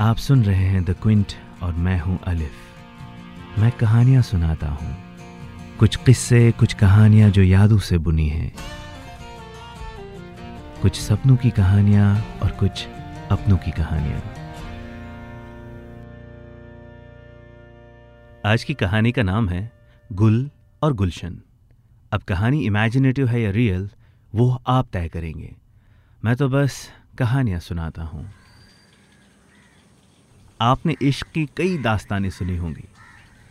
आप सुन रहे हैं द क्विंट और मैं हूँ अलिफ मैं कहानियाँ सुनाता हूँ। कुछ किस्से, कुछ कहानियाँ जो यादों से बुनी हैं। कुछ सपनों की कहानियाँ और कुछ अपनों की कहानियाँ। आज की कहानी का नाम है गुल और गुलशन। अब कहानी इमेजिनेटिव है या रियल वो आप तय करेंगे। मैं तो बस कहानियाँ सुनाता हूँ। आपने इश्क की कई दास्तानें सुनी होंगी।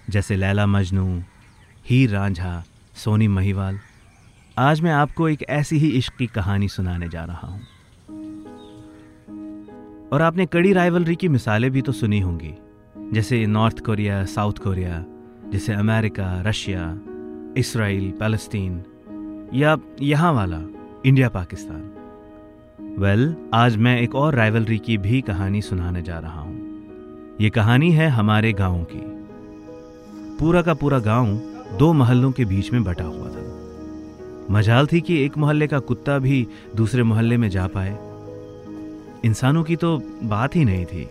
जैसे लैला मजनू हीर रांझा सोनी महिवाल। आज मैं आपको एक ऐसी ही इश्क की कहानी सुनाने जा रहा हूँ। और आपने कड़ी राइवलरी की मिसालें भी तो सुनी होंगी। जैसे नॉर्थ कोरिया साउथ कोरिया जैसे अमेरिका रशिया इसराइल पैलेस्टीन या यहाँ वाला इंडिया पाकिस्तान वेल well, आज मैं एक और राइवलरी की भी कहानी सुनाने जा रहा हूँ। ये कहानी है हमारे गाँव की। पूरा का पूरा गाँव दो मोहल्लों के बीच में बटा हुआ था। मजाल थी कि एक मोहल्ले का कुत्ता भी दूसरे मोहल्ले में जा पाए। इंसानों की तो बात ही नहीं थी।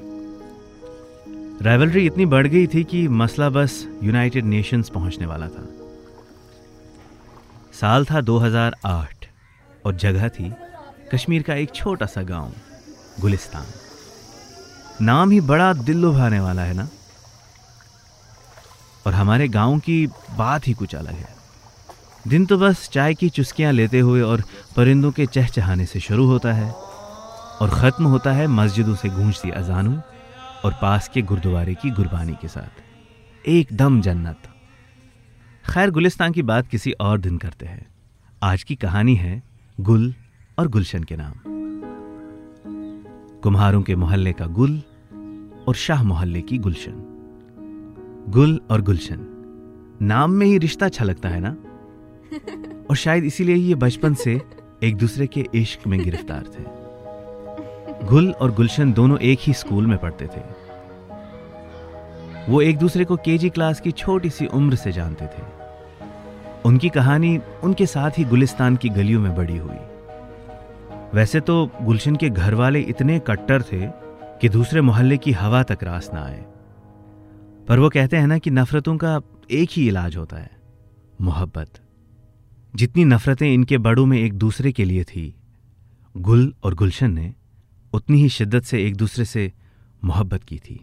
राइवलरी इतनी बढ़ गई थी कि मसला बस यूनाइटेड नेशंस पहुँचने वाला था। साल था 2008 और जगह थी कश्मीर का एक छोटा सा गाँव, गुलिस्तान। नाम ही बड़ा दिल लुभाने वाला है ना? और हमारे गाँव की बात ही कुछ अलग है। दिन तो बस चाय की चुस्कियाँ लेते हुए और परिंदों के चहचहाने से शुरू होता है और ख़त्म होता है मस्जिदों से गूंजती अजानों और पास के गुरुद्वारे की गुरबानी के साथ। एकदम जन्नत। खैर, गुलिस्तान की बात किसी और दिन करते हैं। आज की कहानी है गुल और गुलशन के नाम। कुम्हारों के मोहल्ले का गुल और शाह मोहल्ले की गुलशन। गुल और गुलशन। नाम में ही रिश्ता अच्छा लगता है ना? और शायद इसीलिए ये बचपन से एक दूसरे के इश्क में गिरफ़्तार थे। गुल और गुलशन दोनों एक ही स्कूल में पढ़ते थे। वो एक दूसरे को केजी क्लास की छोटी सी उम्र से जानते थे। उनकी कहानी उनके साथ ही गुलिस्तान की गलियों में बड़ी हुई। वैसे तो गुलशन के घर वाले इतने कट्टर थे कि दूसरे मोहल्ले की हवा तक रास ना आए। पर वो कहते हैं ना कि नफरतों का एक ही इलाज होता है, मोहब्बत। जितनी नफरतें इनके बड़ों में एक दूसरे के लिए थी, गुल और गुलशन ने उतनी ही शिद्दत से एक दूसरे से मोहब्बत की थी।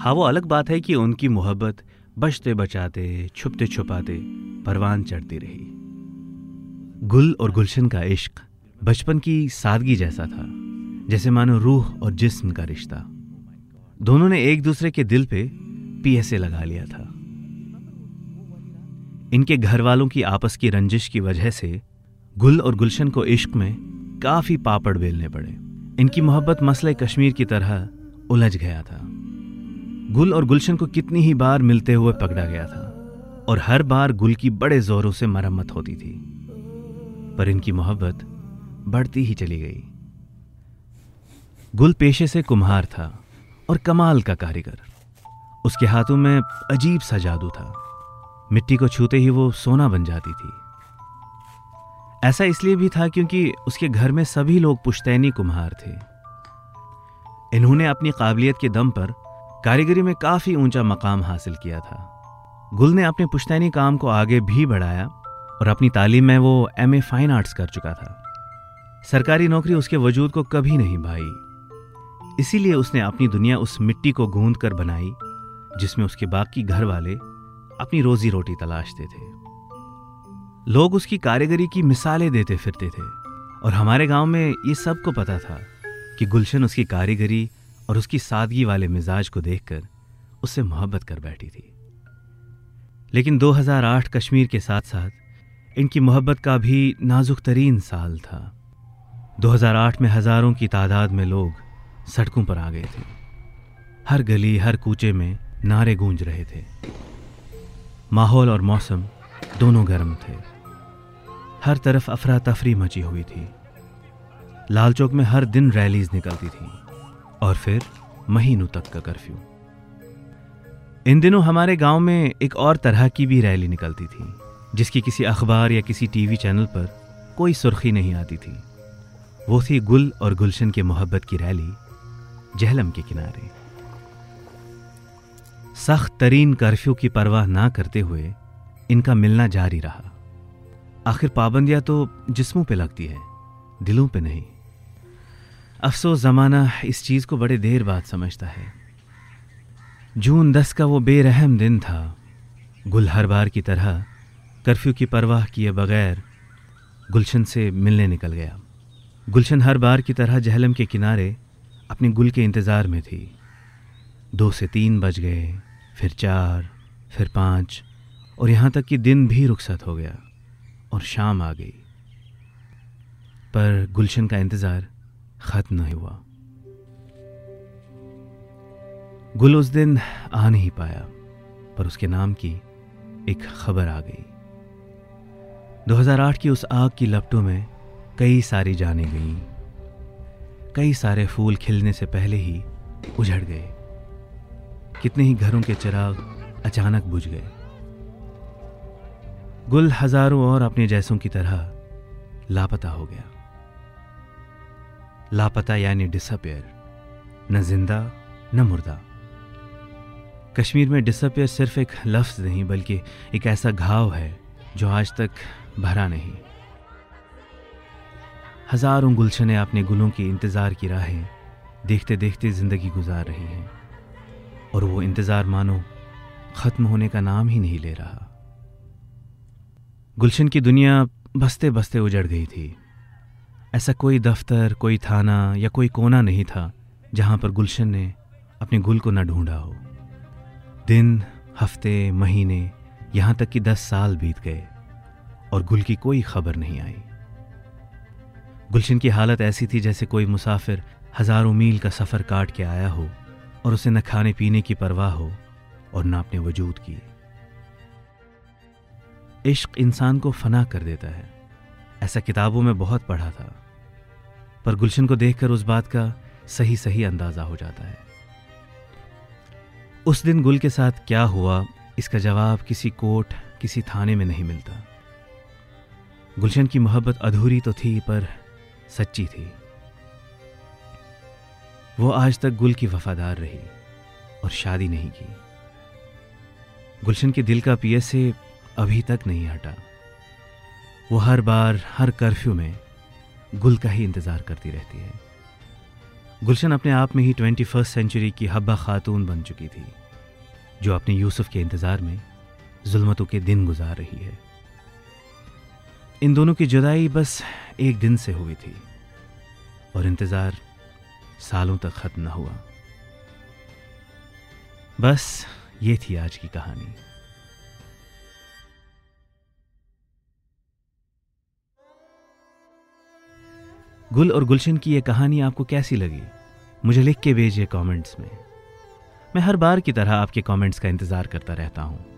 हाँ वो अलग बात है कि उनकी मोहब्बत बचते बचाते, छुपते छुपाते, परवान चढ़ती रही। गुल और गुलशन का इश्क बचपन की सादगी जैसा था, जैसे मानो रूह और जिस्म का रिश्ता। दोनों ने एक दूसरे के दिल पे पीएसए लगा लिया था। इनके घर वालों की आपस की रंजिश की वजह से गुल और गुलशन को इश्क में काफ़ी पापड़ बेलने पड़े। इनकी मोहब्बत मसले कश्मीर की तरह उलझ गया था। गुल और गुलशन को कितनी ही बार मिलते हुए पकड़ा गया था और हर बार गुल की बड़े जोरों से मरम्मत होती थी। पर इनकी मोहब्बत बढ़ती ही चली गई। गुल पेशे से कुम्हार था और कमाल का कारीगर। उसके हाथों में अजीब सा जादू था। मिट्टी को छूते ही वो सोना बन जाती थी। ऐसा इसलिए भी था क्योंकि उसके घर में सभी लोग पुश्तैनी कुम्हार थे। इन्होंने अपनी काबिलियत के दम पर कारीगरी में काफ़ी ऊँचा मकाम हासिल किया था। गुल ने अपने पुश्तैनी काम को आगे भी बढ़ाया और अपनी तालीम में वो एम ए फाइन आर्ट्स कर चुका था। सरकारी नौकरी उसके वजूद को कभी नहीं भाई। इसीलिए उसने अपनी दुनिया उस मिट्टी को गूंद कर बनाई, जिसमें उसके बाकी घर वाले अपनी रोजी रोटी तलाशते थे। लोग उसकी कारीगरी की मिसालें देते फिरते थे, और हमारे गाँव में ये सबको पता था कि गुलशन उसकी कारीगरी और उसकी सादगी वाले मिजाज को देखकर उससे मोहब्बत कर बैठी थी। लेकिन 2008 कश्मीर के साथ साथ इनकी मोहब्बत का भी नाजुक तरीन साल था। 2008 में हज़ारों की तादाद में लोग सड़कों पर आ गए थे। हर गली, हर कूचे में नारे गूंज रहे थे। माहौल और मौसम दोनों गर्म थे। हर तरफ़ अफरा तफरी मची हुई थी। लाल चौक में हर दिन रैलीज निकलती थी और फिर महीनों तक का कर्फ्यू। इन दिनों हमारे गाँव में एक और तरह की भी रैली निकलती थी, जिसकी किसी अखबार या किसी टीवी चैनल पर कोई सुर्खी नहीं आती थी। वो थी गुल और गुलशन की मोहब्बत की रैली जहलम के किनारे। सख्त तरीन कर्फ्यू की परवाह ना करते हुए इनका मिलना जारी रहा। आखिर पाबंदियाँ तो जिस्मों पे लगती है, दिलों पे नहीं। अफसोस ज़माना इस चीज़ को बड़े देर बाद समझता है। जून दस का वो बेरहम दिन था। गुल हर बार की तरह कर्फ्यू की परवाह किए बगैर गुलशन से मिलने निकल गया। गुलशन हर बार की तरह जहलम के किनारे अपने गुल के इंतज़ार में थी। दो से तीन बज गए, फिर चार, फिर पाँच, और यहाँ तक कि दिन भी रुखसत हो गया और शाम आ गई। पर गुलशन का इंतज़ार ख़त्म नहीं हुआ। गुल उस दिन आ नहीं पाया, पर उसके नाम की एक खबर आ गई। 2008 की उस आग की लपटों में कई सारी जाने गईं। कई सारे फूल खिलने से पहले ही उजड़ गए। कितने ही घरों के चिराग अचानक बुझ गए। गुल हज़ारों और अपने जैसों की तरह लापता हो गया। लापता यानी डिसअपेयर न ज़िंदा, न मुर्दा। कश्मीर में डिसअपेयर सिर्फ़ एक लफ्ज नहीं, बल्कि एक ऐसा घाव है जो आज तक भरा नहीं। हज़ारों गुलशनें अपने गुलों की इंतज़ार की राहें देखते देखते ज़िंदगी गुजार रही हैं। और वो इंतज़ार मानो, ख़त्म होने का नाम ही नहीं ले रहा। गुलशन की दुनिया बसते बसते उजड़ गई थी। ऐसा कोई दफ्तर, कोई थाना या कोई कोना नहीं था जहाँ पर गुलशन ने अपने गुल को न ढूंढा हो। दिन, हफ़्ते, महीने, यहाँ तक कि दस साल बीत गए और गुल की कोई खबर नहीं आई। गुलशन की हालत ऐसी थी जैसे कोई मुसाफिर हज़ारों मील का सफ़र काट के आया हो और उसे न खाने पीने की परवाह हो और न अपने वजूद की। इश्क इंसान को फना कर देता है। ऐसा किताबों में बहुत पढ़ा था, पर गुलशन को देखकर उस बात का सही सही अंदाज़ा हो जाता है। उस दिन गुल के साथ क्या हुआ, इसका जवाब किसी कोर्ट किसी थाने में नहीं मिलता। गुलशन की मोहब्बत अधूरी तो थी, पर सच्ची थी। वो आज तक गुल की वफादार रही और शादी नहीं की। गुलशन के दिल का पिए से अभी तक नहीं हटा। वो हर बार, हर कर्फ्यू में गुल का ही इंतज़ार करती रहती है। गुलशन अपने आप में ही ट्वेंटी फ़र्स्ट सेंचुरी की हब्बा खातून बन चुकी थी, जो अपने यूसुफ के इंतज़ार में जुल्मतों के दिन गुजार रही है। इन दोनों की जुदाई बस एक दिन से हुई थी और इंतज़ार सालों तक ख़त्म न हुआ। बस ये थी आज की कहानी। गुल और गुलशन की यह कहानी आपको कैसी लगी? मुझे लिख के भेजिए कमेंट्स में। मैं हर बार की तरह आपके कमेंट्स का इंतज़ार करता रहता हूँ।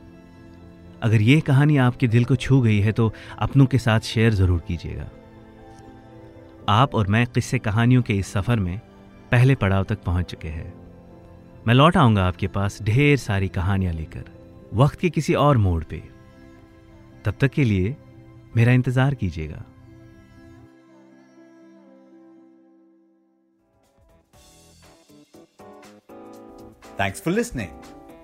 अगर ये कहानी आपके दिल को छू गई है तो अपनों के साथ शेयर ज़रूर कीजिएगा। आप और मैं किस्से कहानियों के इस सफ़र में पहले पड़ाव तक पहुँच चुके हैं। मैं लौट आऊँगा आपके पास ढेर सारी कहानियाँ लेकर, वक्त के किसी और मोड़ पे। तब तक के लिए मेरा इंतज़ार कीजिएगा। Thanks for listening.